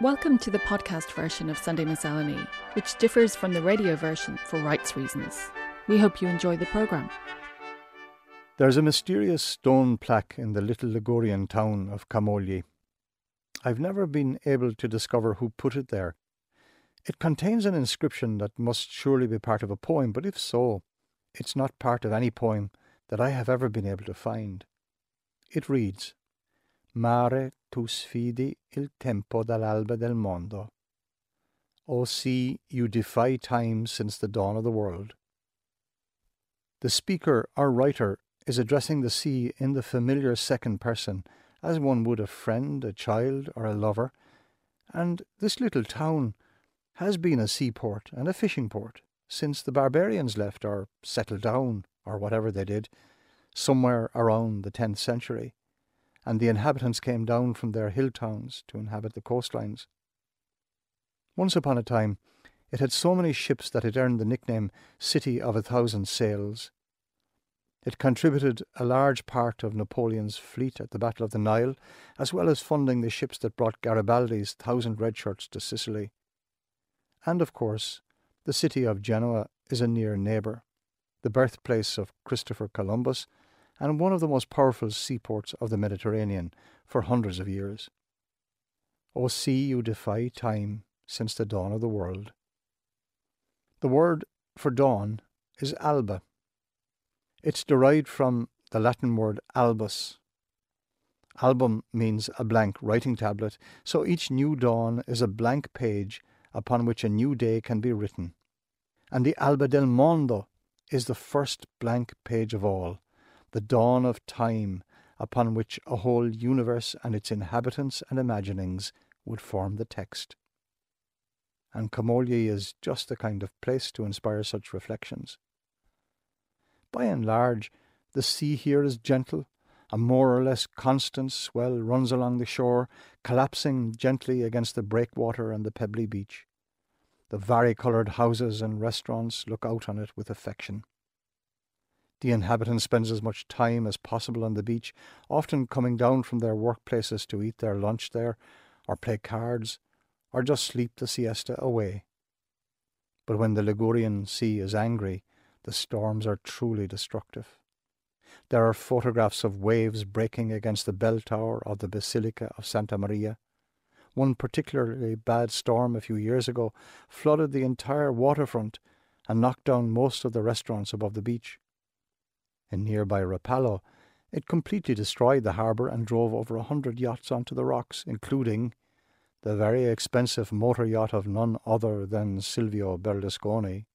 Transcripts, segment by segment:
Welcome to the podcast version of Sunday Miscellany, which differs from the radio version for rights reasons. We hope you enjoy the programme. There's a mysterious stone plaque in the little Ligurian town of Camogli. I've never been able to discover who put it there. It contains an inscription that must surely be part of a poem, but if so, it's not part of any poem that I have ever been able to find. It reads, Mare tu sfidi il tempo dall'alba del mondo. O sea, you defy time since the dawn of the world. The speaker or writer is addressing the sea in the familiar second person, as one would a friend, a child, or a lover, and this little town has been a seaport and a fishing port since the barbarians left or settled down, or whatever they did, somewhere around the tenth century and the inhabitants came down from their hill towns to inhabit the coastlines. Once upon a time, it had so many ships that it earned the nickname City of a Thousand Sails. It contributed a large part of Napoleon's fleet at the Battle of the Nile, as well as funding the ships that brought Garibaldi's thousand red shirts to Sicily. And of course, the city of Genoa is a near neighbour, the birthplace of Christopher Columbus and one of the most powerful seaports of the Mediterranean for hundreds of years. O sea, you defy time since the dawn of the world. The word for dawn is alba. It's derived from the Latin word albus. Album means a blank writing tablet, so each new dawn is a blank page upon which a new day can be written. And the alba del mondo is the first blank page of all, the dawn of time upon which a whole universe and its inhabitants and imaginings would form the text. And Camogli is just the kind of place to inspire such reflections. By and large, the sea here is gentle. A more or less constant swell runs along the shore, collapsing gently against the breakwater and the pebbly beach. The vari-coloured houses and restaurants look out on it with affection. The inhabitant spends as much time as possible on the beach, often coming down from their workplaces to eat their lunch there, or play cards, or just sleep the siesta away. But when the Ligurian sea is angry, the storms are truly destructive. There are photographs of waves breaking against the bell tower of the Basilica of Santa Maria. One particularly bad storm a few years ago flooded the entire waterfront and knocked down most of the restaurants above the beach in nearby Rapallo, it completely destroyed the harbour and drove over a hundred yachts onto the rocks, including the very expensive motor yacht of none other than Silvio Berlusconi.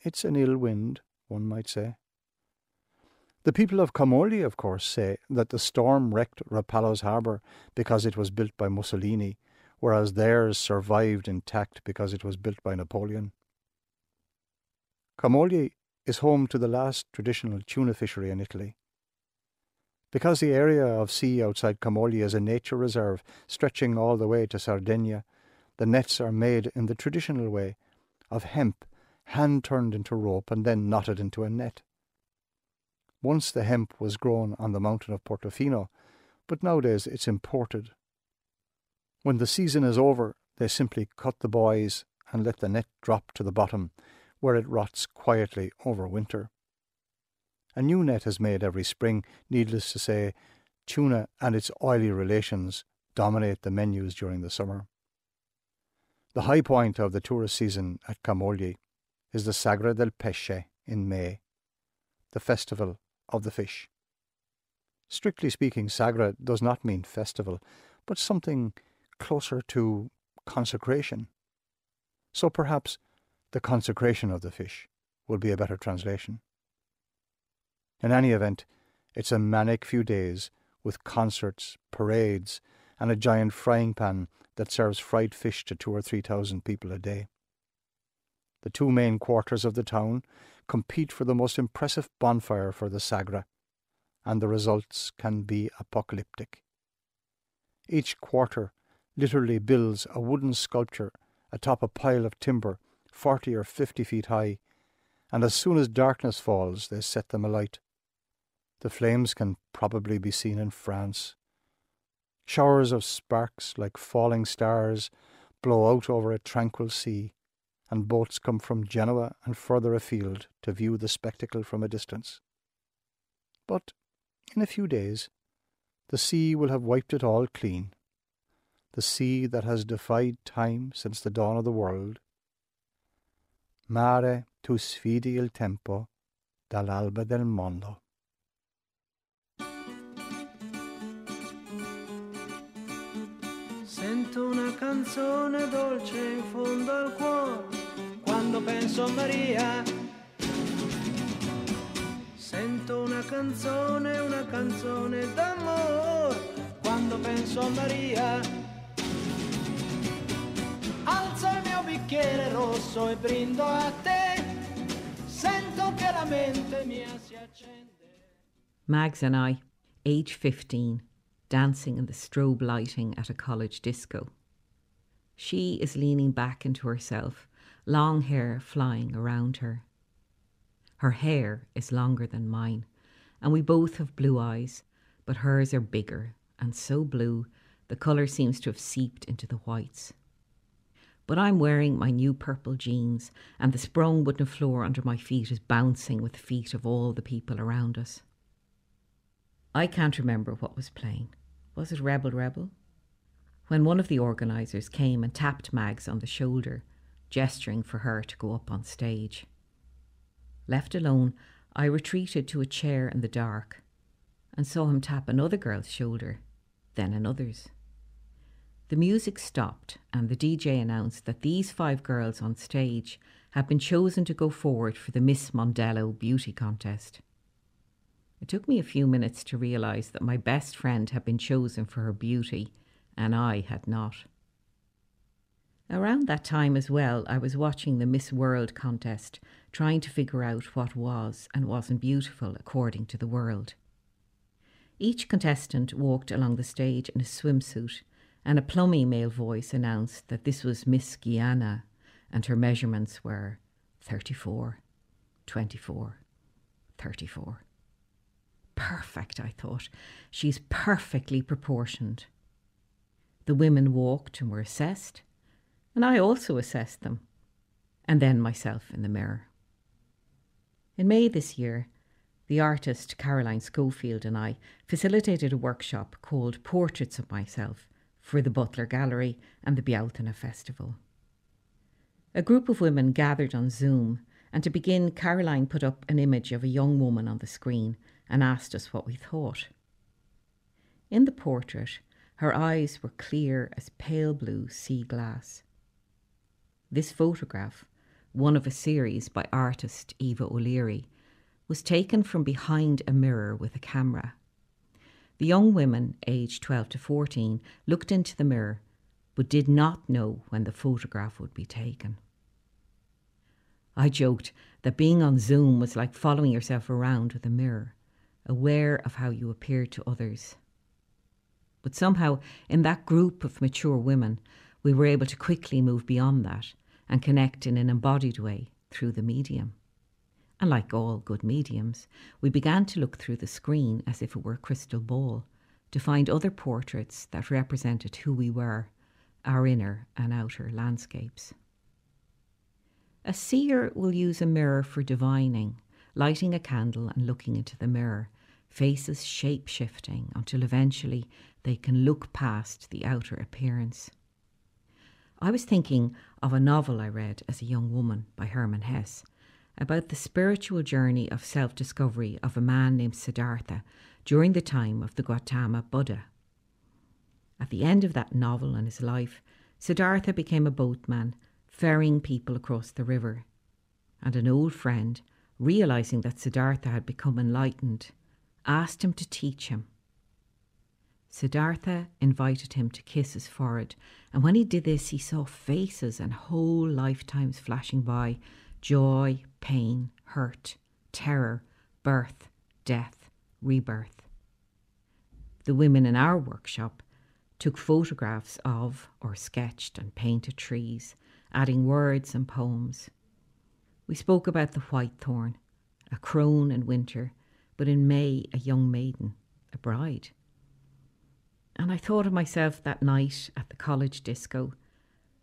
It's an ill wind, one might say. The people of Camogli, of course, say that the storm wrecked Rapallo's harbour because it was built by Mussolini, whereas theirs survived intact because it was built by Napoleon. Camogli is home to the last traditional tuna fishery in Italy. Because the area of sea outside Camogli is a nature reserve stretching all the way to Sardinia, the nets are made in the traditional way of hemp hand turned into rope and then knotted into a net. Once the hemp was grown on the mountain of Portofino, but nowadays it's imported. When the season is over, they simply cut the buoys and let the net drop to the bottom where it rots quietly over winter. A new net is made every spring, needless to say, tuna and its oily relations dominate the menus during the summer. The high point of the tourist season at Camogli is the Sagra del Pesce in May, the festival of the fish. Strictly speaking, Sagra does not mean festival, but something closer to consecration. So perhaps the consecration of the fish will be a better translation. In any event, it's a manic few days with concerts, parades, and a giant frying pan that serves fried fish to two or three thousand people a day. The two main quarters of the town compete for the most impressive bonfire for the Sagra, and the results can be apocalyptic. Each quarter literally builds a wooden sculpture atop a pile of timber forty or fifty feet high, and as soon as darkness falls, they set them alight. The flames can probably be seen in France, Showers of sparks like falling stars blow out over a tranquil sea, and boats come from Genoa and further afield to view the spectacle from a distance. But in a few days, the sea will have wiped it all clean, the sea that has defied time since the dawn of the world. Mare tu sfidi il tempo dall'alba del mondo. Sento una canzone dolce in fondo al cuore quando penso a Maria. Sento una canzone, una canzone d'amore quando penso a Maria. Bicchiere rosso e brindo a te. Sento che la mente mia si accende. Mags and I, age 15, dancing in the strobe lighting at a college disco. She is leaning back into herself, long hair flying around her. Her hair is longer than mine, and we both have blue eyes, but hers are bigger and so blue the colour seems to have seeped into the whites. But I'm wearing my new purple jeans, and the sprung wooden floor under my feet is bouncing with the feet of all the people around us. I can't remember what was playing. Was it Rebel Rebel? When one of the organisers came and tapped Mags on the shoulder, gesturing for her to go up on stage. Left alone, I retreated to a chair in the dark and saw him tap another girl's shoulder, then another's. The music stopped, and the DJ announced that these five girls on stage had been chosen to go forward for the Miss Mondello beauty contest. It took me a few minutes to realise that my best friend had been chosen for her beauty, and I had not. Around that time as well, I was watching the Miss World contest, trying to figure out what was and wasn't beautiful according to the world. Each contestant walked along the stage in a swimsuit, and a plummy male voice announced that this was Miss Guyana, and her measurements were 34, 24, 34 perfect, I thought. She's perfectly proportioned. The women walked and were assessed, and I also assessed them, and then myself in the mirror. In May this year, the artist Caroline Schofield and I facilitated a workshop called Portraits of Myself for the Butler Gallery and the Bealtaine Festival. A group of women gathered on Zoom, and to begin, Caroline put up an image of a young woman on the screen and asked us what we thought. In the portrait, her eyes were clear as pale blue sea glass. This photograph, one of a series by artist Eva O'Leary, was taken from behind a mirror with a camera. The young women, aged 12 to 14, looked into the mirror but did not know when the photograph would be taken. I joked that being on Zoom was like following yourself around with a mirror aware of how you appear to others. But somehow, in that group of mature women, we were able to quickly move beyond that and connect in an embodied way through the medium. And like all good mediums, we began to look through the screen as if it were a crystal ball to find other portraits that represented who we were, our inner and outer landscapes. A seer will use a mirror for divining, lighting a candle and looking into the mirror, faces shape shifting until eventually they can look past the outer appearance. I was thinking of a novel I read as a young woman by Hermann Hesse about the spiritual journey of self discovery of a man named Siddhartha during the time of the Gautama Buddha. At the end of that novel and his life, Siddhartha became a boatman, ferrying people across the river. And an old friend, realizing that Siddhartha had become enlightened, asked him to teach him. Siddhartha invited him to kiss his forehead, and when he did this, he saw faces and whole lifetimes flashing by joy, pain, hurt, terror, birth, death, rebirth. The women in our workshop took photographs of or sketched and painted trees, adding words and poems. We spoke about the white thorn, a crone in winter, but in May, a young maiden, a bride. And I thought of myself that night at the college disco,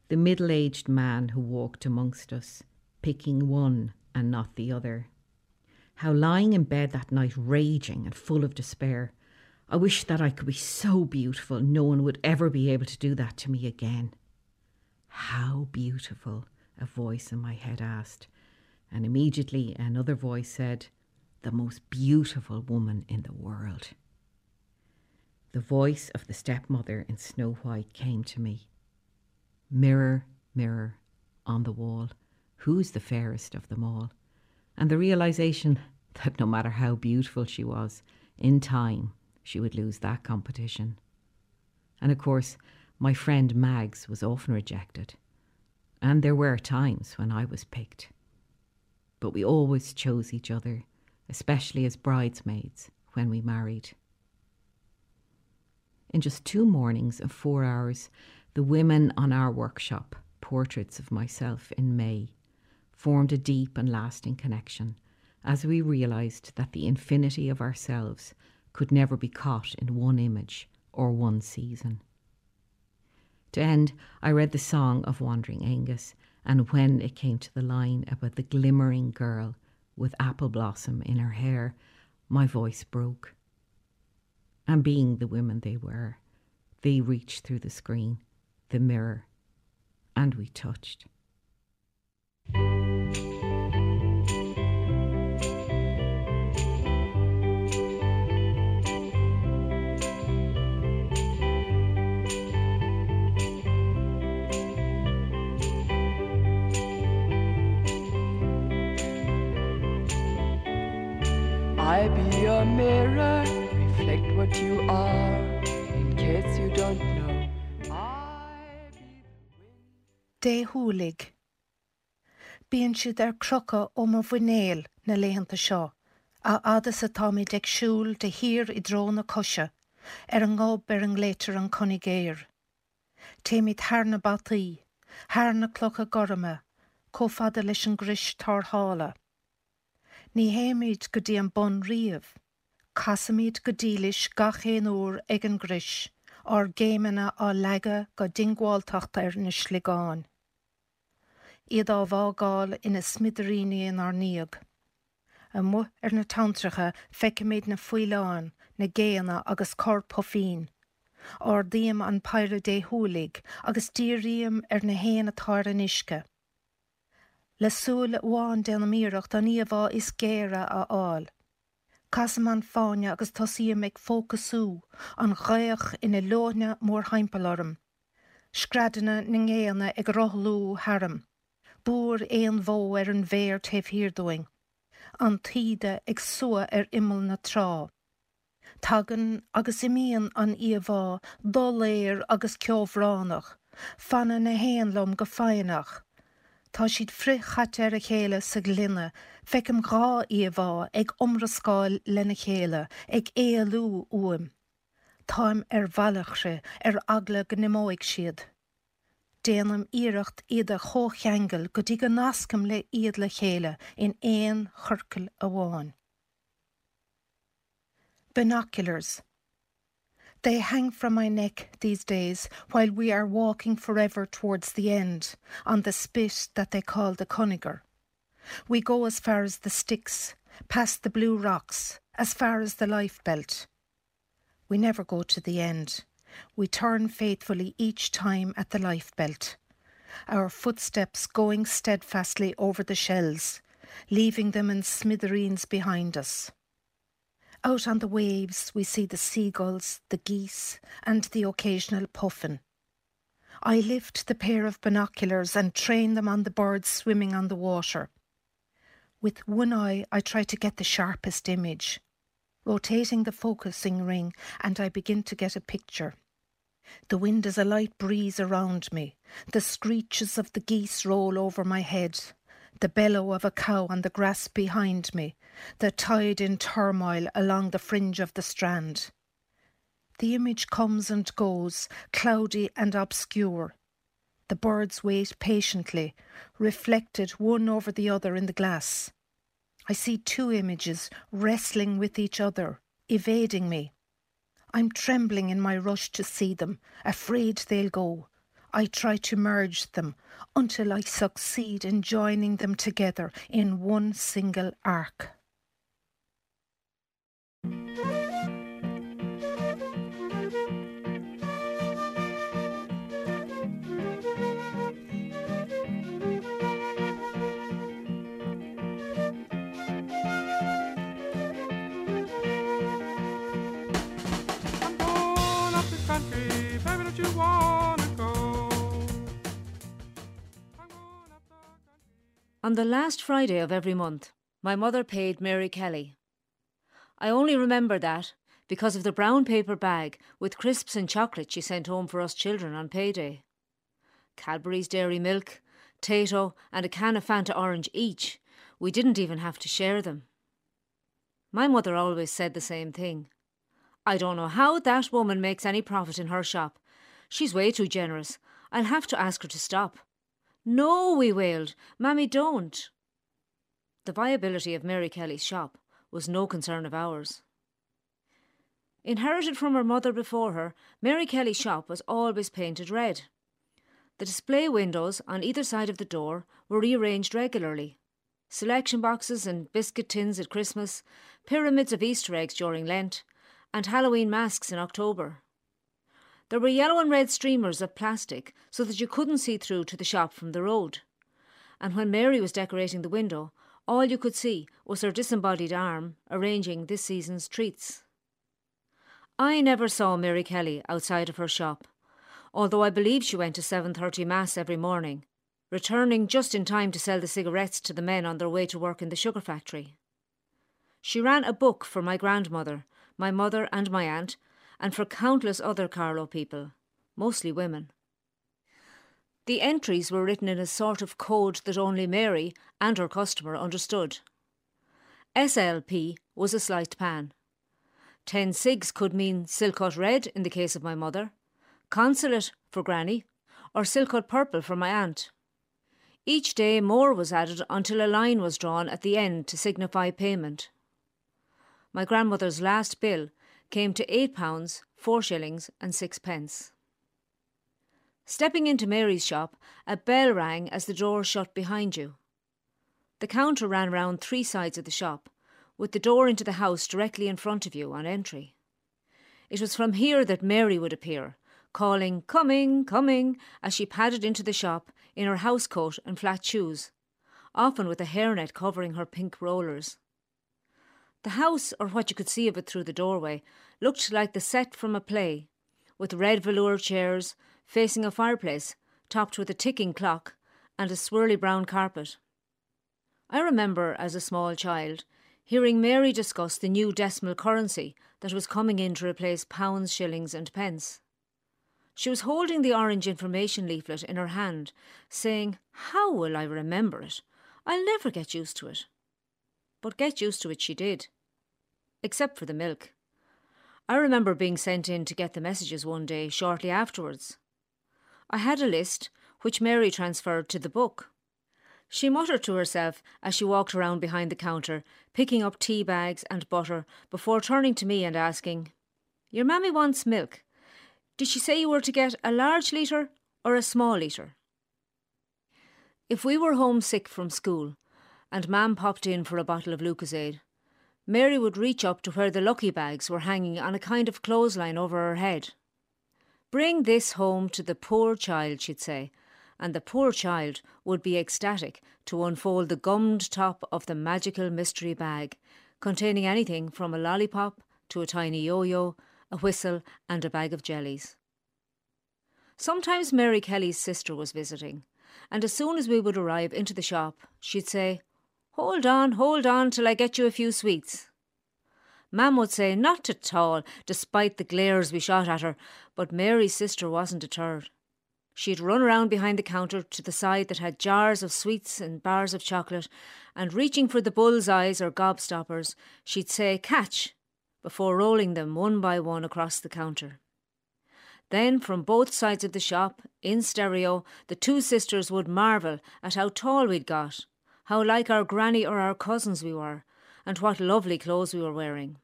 the middle aged man who walked amongst us, picking one and not the other. How lying in bed that night, raging and full of despair, I wish that I could be so beautiful no one would ever be able to do that to me again. How beautiful, a voice in my head asked, and immediately another voice said, The most beautiful woman in the world. The voice of the stepmother in Snow White came to me. Mirror, mirror on the wall, who's the fairest of them all? And the realization that no matter how beautiful she was, in time she would lose that competition. And of course, my friend Mags was often rejected. And there were times when I was picked. But we always chose each other, especially as bridesmaids when we married. In just two mornings and four hours, the women on our workshop, portraits of myself in May, formed a deep and lasting connection as we realised that the infinity of ourselves could never be caught in one image or one season. To end, I read the song of Wandering Angus, and when it came to the line about the glimmering girl with apple blossom in her hair, my voice broke. And being the women they were, they reached through the screen, the mirror, and we touched. What you are, in case you don't know. I be Dé thuúlig. Bíon siad ar crocha ó mar bhuinéal na léhananta seo, a adas atá mí deagsúil de hir i drona cose, ar an gáb ar an léitar an conigéir. Téimiid thna bataí, thna clocha gorama, có fada leis an gris tar hála. Ní héimiid go dtí an bon riamh, Casamíd go dílis gachéan úr ag an gris, ar géimena á lega go dingháiltacht ar na sligáin. Iad á bhágáil ina smidiríon ar níag. A mu ar na tantracha feice méid na foiileáin na géana agus cor pofín. Or díam an peire dé thuúlaigh agus tíríam ar na héana atáir an isce. Lesúla bháin déna míirecht a níomhá is géire a áil. Casam an fáine agus tosí meid fócasú an ghaoch ina lóne mór heimpelorm. Scradanna na ngéana ag rothlú harm. Búr éon bhó ar an bhéir taobhhirdóing. An tiide ag sua ar imime na trá. Tagan agus imíon an íomhá dóléir agus ceomhránach, fanna na héanlumm go féannach. Tá siad frichatte ar a chéile sa glunne, fecem gá íomhá ag omrascáil lena chéile ag éalú uam. Táim ar bhealachre ar agla go nimóigh siad. Déanam íirecht iad a chócheangel go dtí go nascam le iad le chéile in éon churcail a bháin. Binoculars They hang from my neck these days while we are walking forever towards the end on the spit that they call the Coniger. We go as far as the sticks, past the blue rocks, as far as the life belt. We never go to the end. We turn faithfully each time at the life belt, our footsteps going steadfastly over the shells, leaving them in smithereens behind us. Out on the waves, we see the seagulls, the geese, and the occasional puffin. I lift the pair of binoculars and train them on the birds swimming on the water. With one eye, I try to get the sharpest image, rotating the focusing ring, and I begin to get a picture. The wind is a light breeze around me. The screeches of the geese roll over my head. The bellow of a cow on the grass behind me. The tide in turmoil along the fringe of the strand. The image comes and goes, cloudy and obscure. The birds wait patiently, reflected one over the other in the glass. I see two images wrestling with each other, evading me. I'm trembling in my rush to see them, afraid they'll go. I try to merge them until I succeed in joining them together in one single arc. On the last Friday of every month, my mother paid Mary Kelly. I only remember that because of the brown paper bag with crisps and chocolate she sent home for us children on payday. Cadbury's dairy milk, Tayto, and a can of Fanta orange each. We didn't even have to share them. My mother always said the same thing. I don't know how that woman makes any profit in her shop. She's way too generous. I'll have to ask her to stop. No, we wailed. Mammy, don't. The viability of Mary Kelly's shop was no concern of ours. Inherited from her mother before her, Mary Kelly's shop was always painted red. The display windows on either side of the door were rearranged regularly. Selection boxes and biscuit tins at Christmas, pyramids of Easter eggs during Lent, and Halloween masks in October. There were yellow and red streamers of plastic so that you couldn't see through to the shop from the road. And when Mary was decorating the window, all you could see was her disembodied arm arranging this season's treats. I never saw Mary Kelly outside of her shop, although I believe she went to 7:30 mass every morning, returning just in time to sell the cigarettes to the men on their way to work in the sugar factory. She ran a book for my grandmother, my mother and my aunt and for countless other Carlow people, mostly women. The entries were written in a sort of code that only Mary and her customer understood. SLP was a sliced pan. Ten cigs could mean Silk Cut red in the case of my mother, consulate for Granny, or Silk Cut purple for my aunt. Each day more was added until a line was drawn at the end to signify payment. My grandmother's last bill came to eight pounds, four shillings, and sixpence. Stepping into Mary's shop, a bell rang as the door shut behind you. The counter ran round three sides of the shop, with the door into the house directly in front of you on entry. It was from here that Mary would appear, calling, Coming, coming, as she padded into the shop in her house coat and flat shoes, often with a hairnet covering her pink rollers. The house, or what you could see of it through the doorway, looked like the set from a play, with red velour chairs facing a fireplace topped with a ticking clock and a swirly brown carpet. I remember, as a small child, hearing Mary discuss the new decimal currency that was coming in to replace pounds, shillings, and pence. She was holding the orange information leaflet in her hand, saying, How will I remember it? I'll never get used to it but get used to it she did. Except for the milk. I remember being sent in to get the messages one day shortly afterwards. I had a list, which Mary transferred to the book. She muttered to herself as she walked around behind the counter, picking up tea bags and butter before turning to me and asking, Your mammy wants milk. Did she say you were to get a large litre or a small litre? If we were homesick from school, and Mam popped in for a bottle of Lucozade. Mary would reach up to where the lucky bags were hanging on a kind of clothesline over her head. Bring this home to the poor child, she'd say, and the poor child would be ecstatic to unfold the gummed top of the magical mystery bag, containing anything from a lollipop to a tiny yo yo, a whistle, and a bag of jellies. Sometimes Mary Kelly's sister was visiting, and as soon as we would arrive into the shop, she'd say, Hold on, hold on till I get you a few sweets. Mam would say not at all, despite the glares we shot at her, but Mary's sister wasn't deterred. She'd run around behind the counter to the side that had jars of sweets and bars of chocolate, and reaching for the bull's eyes or gobstoppers, she'd say, Catch! before rolling them one by one across the counter. Then, from both sides of the shop, in stereo, the two sisters would marvel at how tall we'd got how like our granny or our cousins we were, and what lovely clothes we were wearing.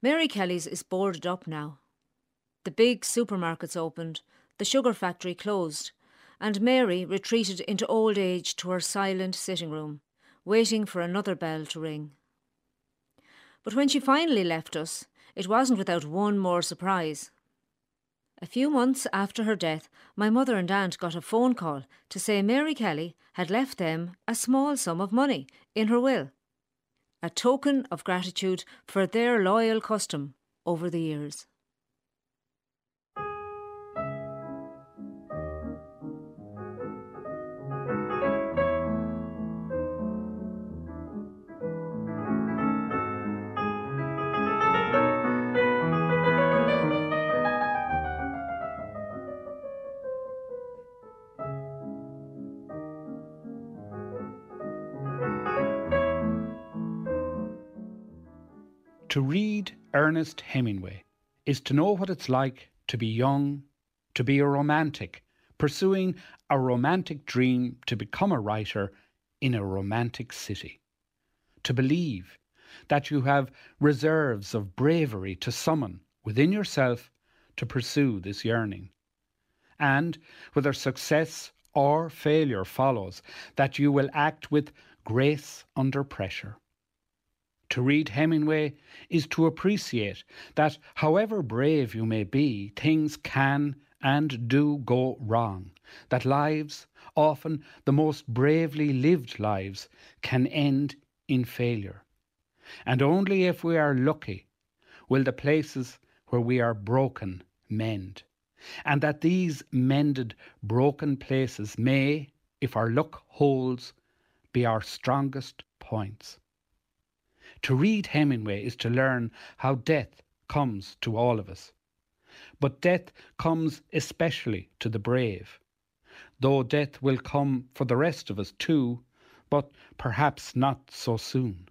Mary Kelly's is boarded up now. The big supermarkets opened, the sugar factory closed, and Mary retreated into old age to her silent sitting room, waiting for another bell to ring. But when she finally left us, it wasn't without one more surprise. A few months after her death, my mother and aunt got a phone call to say Mary Kelly had left them a small sum of money in her will, a token of gratitude for their loyal custom over the years. To read Ernest Hemingway is to know what it's like to be young, to be a romantic, pursuing a romantic dream to become a writer in a romantic city. To believe that you have reserves of bravery to summon within yourself to pursue this yearning. And whether success or failure follows, that you will act with grace under pressure to read Hemingway is to appreciate that, however brave you may be, things can and do go wrong, that lives, often the most bravely lived lives, can end in failure. And only if we are lucky will the places where we are broken mend, and that these mended, broken places may, if our luck holds, be our strongest points. To read Hemingway is to learn how death comes to all of us. But death comes especially to the brave, though death will come for the rest of us too, but perhaps not so soon.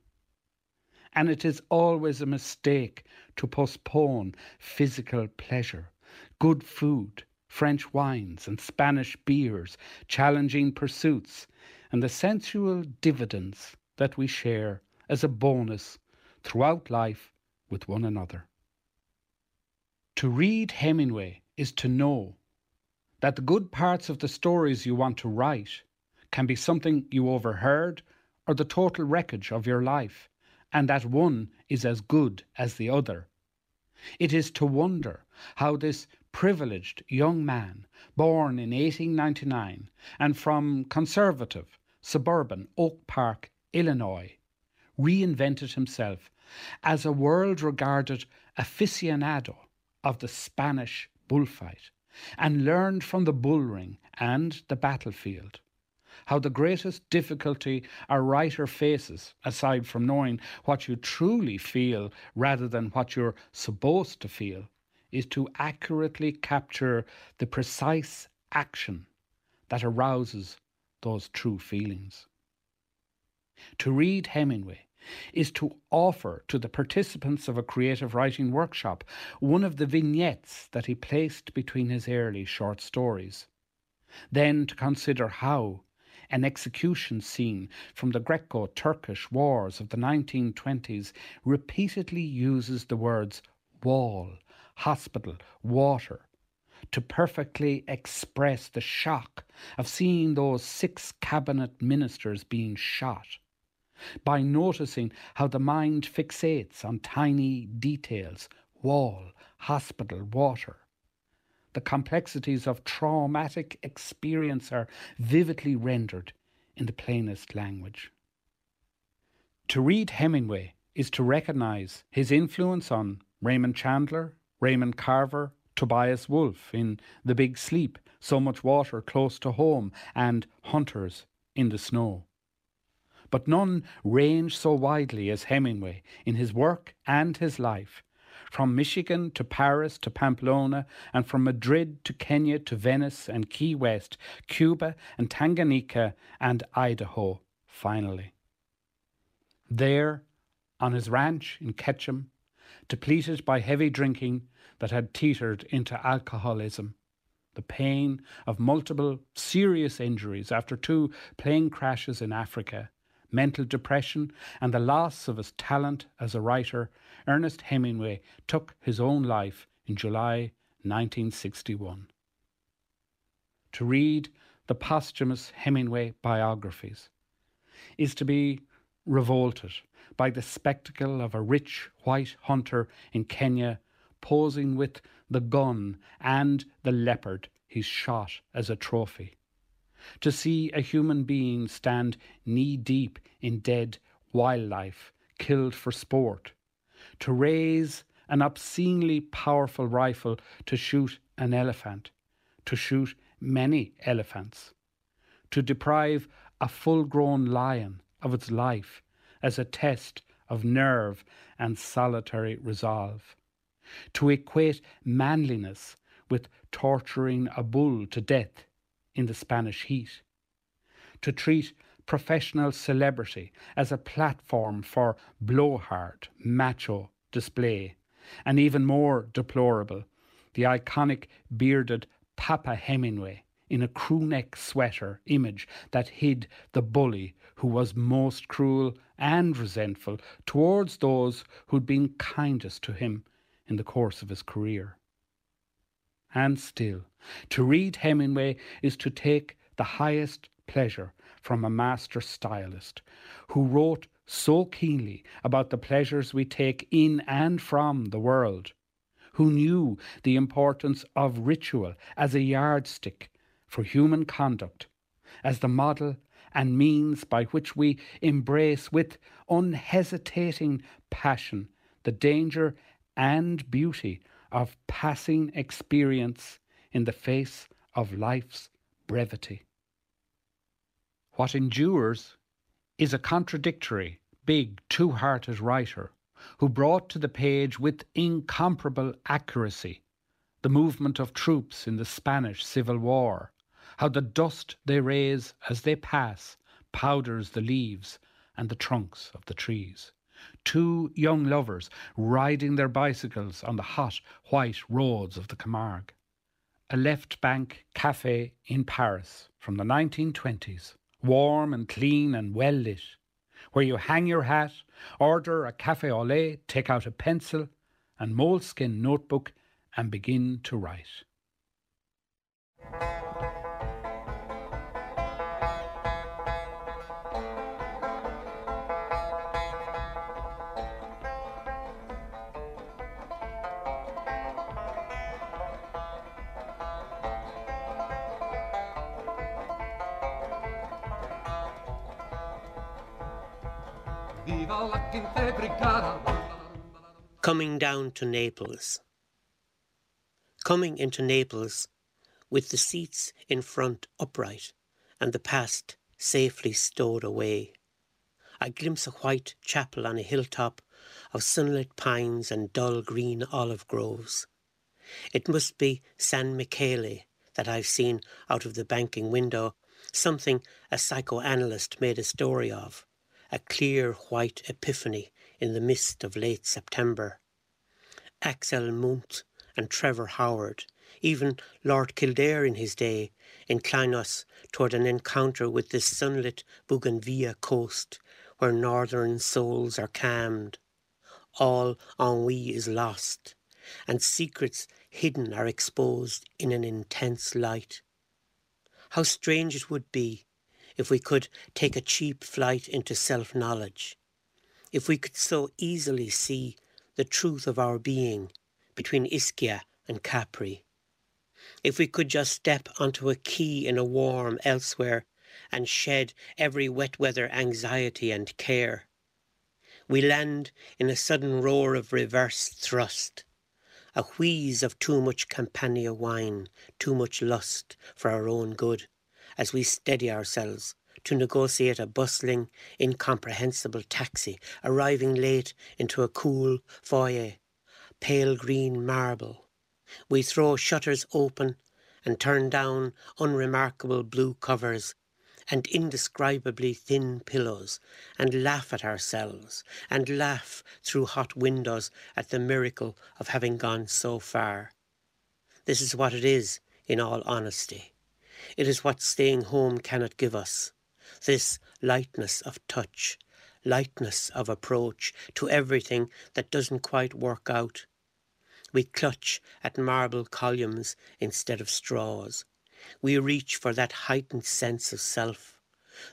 And it is always a mistake to postpone physical pleasure, good food, French wines and Spanish beers, challenging pursuits, and the sensual dividends that we share as a bonus throughout life with one another. To read Hemingway is to know that the good parts of the stories you want to write can be something you overheard or the total wreckage of your life, and that one is as good as the other. It is to wonder how this privileged young man, born in 1899 and from conservative, suburban Oak Park, Illinois, reinvented himself as a world regarded aficionado of the Spanish bullfight and learned from the bullring and the battlefield how the greatest difficulty a writer faces, aside from knowing what you truly feel rather than what you're supposed to feel, is to accurately capture the precise action that arouses those true feelings. To read Hemingway is to offer to the participants of a creative writing workshop one of the vignettes that he placed between his early short stories. Then to consider how an execution scene from the Greco Turkish wars of the 1920s repeatedly uses the words wall, hospital, water to perfectly express the shock of seeing those six cabinet ministers being shot by noticing how the mind fixates on tiny details wall, hospital, water. The complexities of traumatic experience are vividly rendered in the plainest language. To read Hemingway is to recognize his influence on Raymond Chandler, Raymond Carver, Tobias Wolff in The Big Sleep, So Much Water Close to Home, and Hunters in the Snow but none range so widely as Hemingway in his work and his life. From Michigan to Paris to Pamplona, and from Madrid to Kenya to Venice and Key West, Cuba and Tanganyika and Idaho, finally. There, on his ranch in Ketchum, depleted by heavy drinking that had teetered into alcoholism, the pain of multiple serious injuries after two plane crashes in Africa, mental depression, and the loss of his talent as a writer, Ernest Hemingway took his own life in July 1961. To read the posthumous Hemingway biographies is to be revolted by the spectacle of a rich white hunter in Kenya posing with the gun and the leopard he's shot as a trophy. To see a human being stand knee deep in dead wildlife killed for sport. To raise an obscenely powerful rifle to shoot an elephant. To shoot many elephants. To deprive a full grown lion of its life as a test of nerve and solitary resolve. To equate manliness with torturing a bull to death in the Spanish heat. To treat professional celebrity as a platform for blowhard, macho display. And even more deplorable, the iconic bearded Papa Hemingway in a crew neck sweater image that hid the bully who was most cruel and resentful towards those who'd been kindest to him in the course of his career. And still, to read Hemingway is to take the highest pleasure from a master stylist who wrote so keenly about the pleasures we take in and from the world, who knew the importance of ritual as a yardstick for human conduct, as the model and means by which we embrace with unhesitating passion the danger and beauty of passing experience in the face of life's brevity. What endures is a contradictory, big, two hearted writer who brought to the page with incomparable accuracy the movement of troops in the Spanish Civil War, how the dust they raise as they pass powders the leaves and the trunks of the trees. Two young lovers riding their bicycles on the hot, white roads of the Camargue. A left bank cafe in Paris from the 1920s warm and clean and well lit, where you hang your hat, order a cafe au lait, take out a pencil and moleskin notebook and begin to write. Coming down to Naples. Coming into Naples with the seats in front upright and the past safely stowed away. I glimpse a white chapel on a hilltop of sunlit pines and dull green olive groves. It must be San Michele that I've seen out of the banking window, something a psychoanalyst made a story of a clear white epiphany in the mist of late September. Axel Munthe and Trevor Howard, even Lord Kildare in his day, incline us toward an encounter with this sunlit Bougainvillea coast where northern souls are calmed. All ennui is lost, and secrets hidden are exposed in an intense light. How strange it would be if we could take a cheap flight into self knowledge, if we could so easily see the truth of our being between Ischia and Capri, if we could just step onto a quay in a warm elsewhere and shed every wet weather anxiety and care. We land in a sudden roar of reverse thrust, a wheeze of too much Campania wine, too much lust for our own good, as we steady ourselves to negotiate a bustling, incomprehensible taxi, arriving late into a cool foyer, pale green marble. We throw shutters open and turn down unremarkable blue covers and indescribably thin pillows, and laugh at ourselves, and laugh through hot windows at the miracle of having gone so far. This is what it is, in all honesty. It is what staying home cannot give us this lightness of touch, lightness of approach to everything that doesn't quite work out. We clutch at marble columns instead of straws. We reach for that heightened sense of self,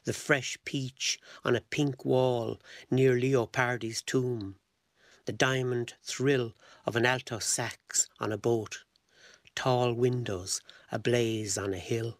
the fresh peach on a pink wall near Leopardi's tomb, the diamond thrill of an alto sax on a boat, tall windows ablaze on a hill.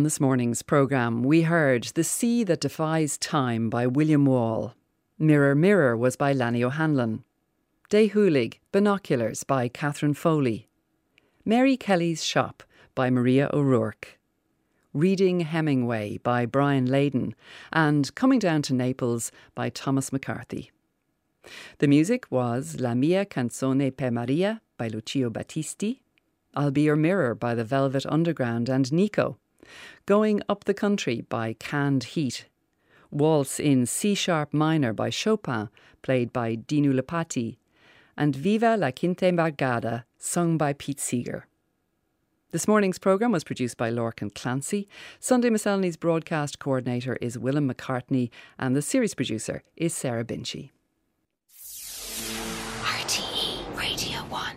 On this morning's programme, we heard The Sea That Defies Time by William Wall. Mirror Mirror was by Lani O'Hanlon. Dé Húlaigh, Binoculars by Catherine Foley. Mary Kelly's Shop by Maria O'Rourke. Reading Hemingway by Brian Leyden. And Coming Down to Naples by Thomas McCarthy. The music was La Mia Canzone per Maria by Lucio Battisti. I'll Be Your Mirror by the Velvet Underground and Nico. Going Up the Country by Canned Heat, Waltz in C sharp minor by Chopin, played by Dinu Lipatti, and Viva la Quince Brigada, sung by Pete Seeger. This morning's programme was produced by Lorcan Clancy. Sunday Miscellany's broadcast coordinator is Willem McCartney, and the series producer is Sarah Binchy. RTE Radio 1.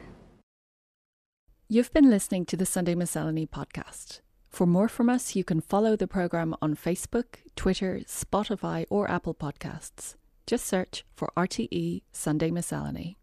You've been listening to the Sunday Miscellany podcast. For more from us, you can follow the programme on Facebook, Twitter, Spotify, or Apple Podcasts. Just search for RTE Sunday Miscellany.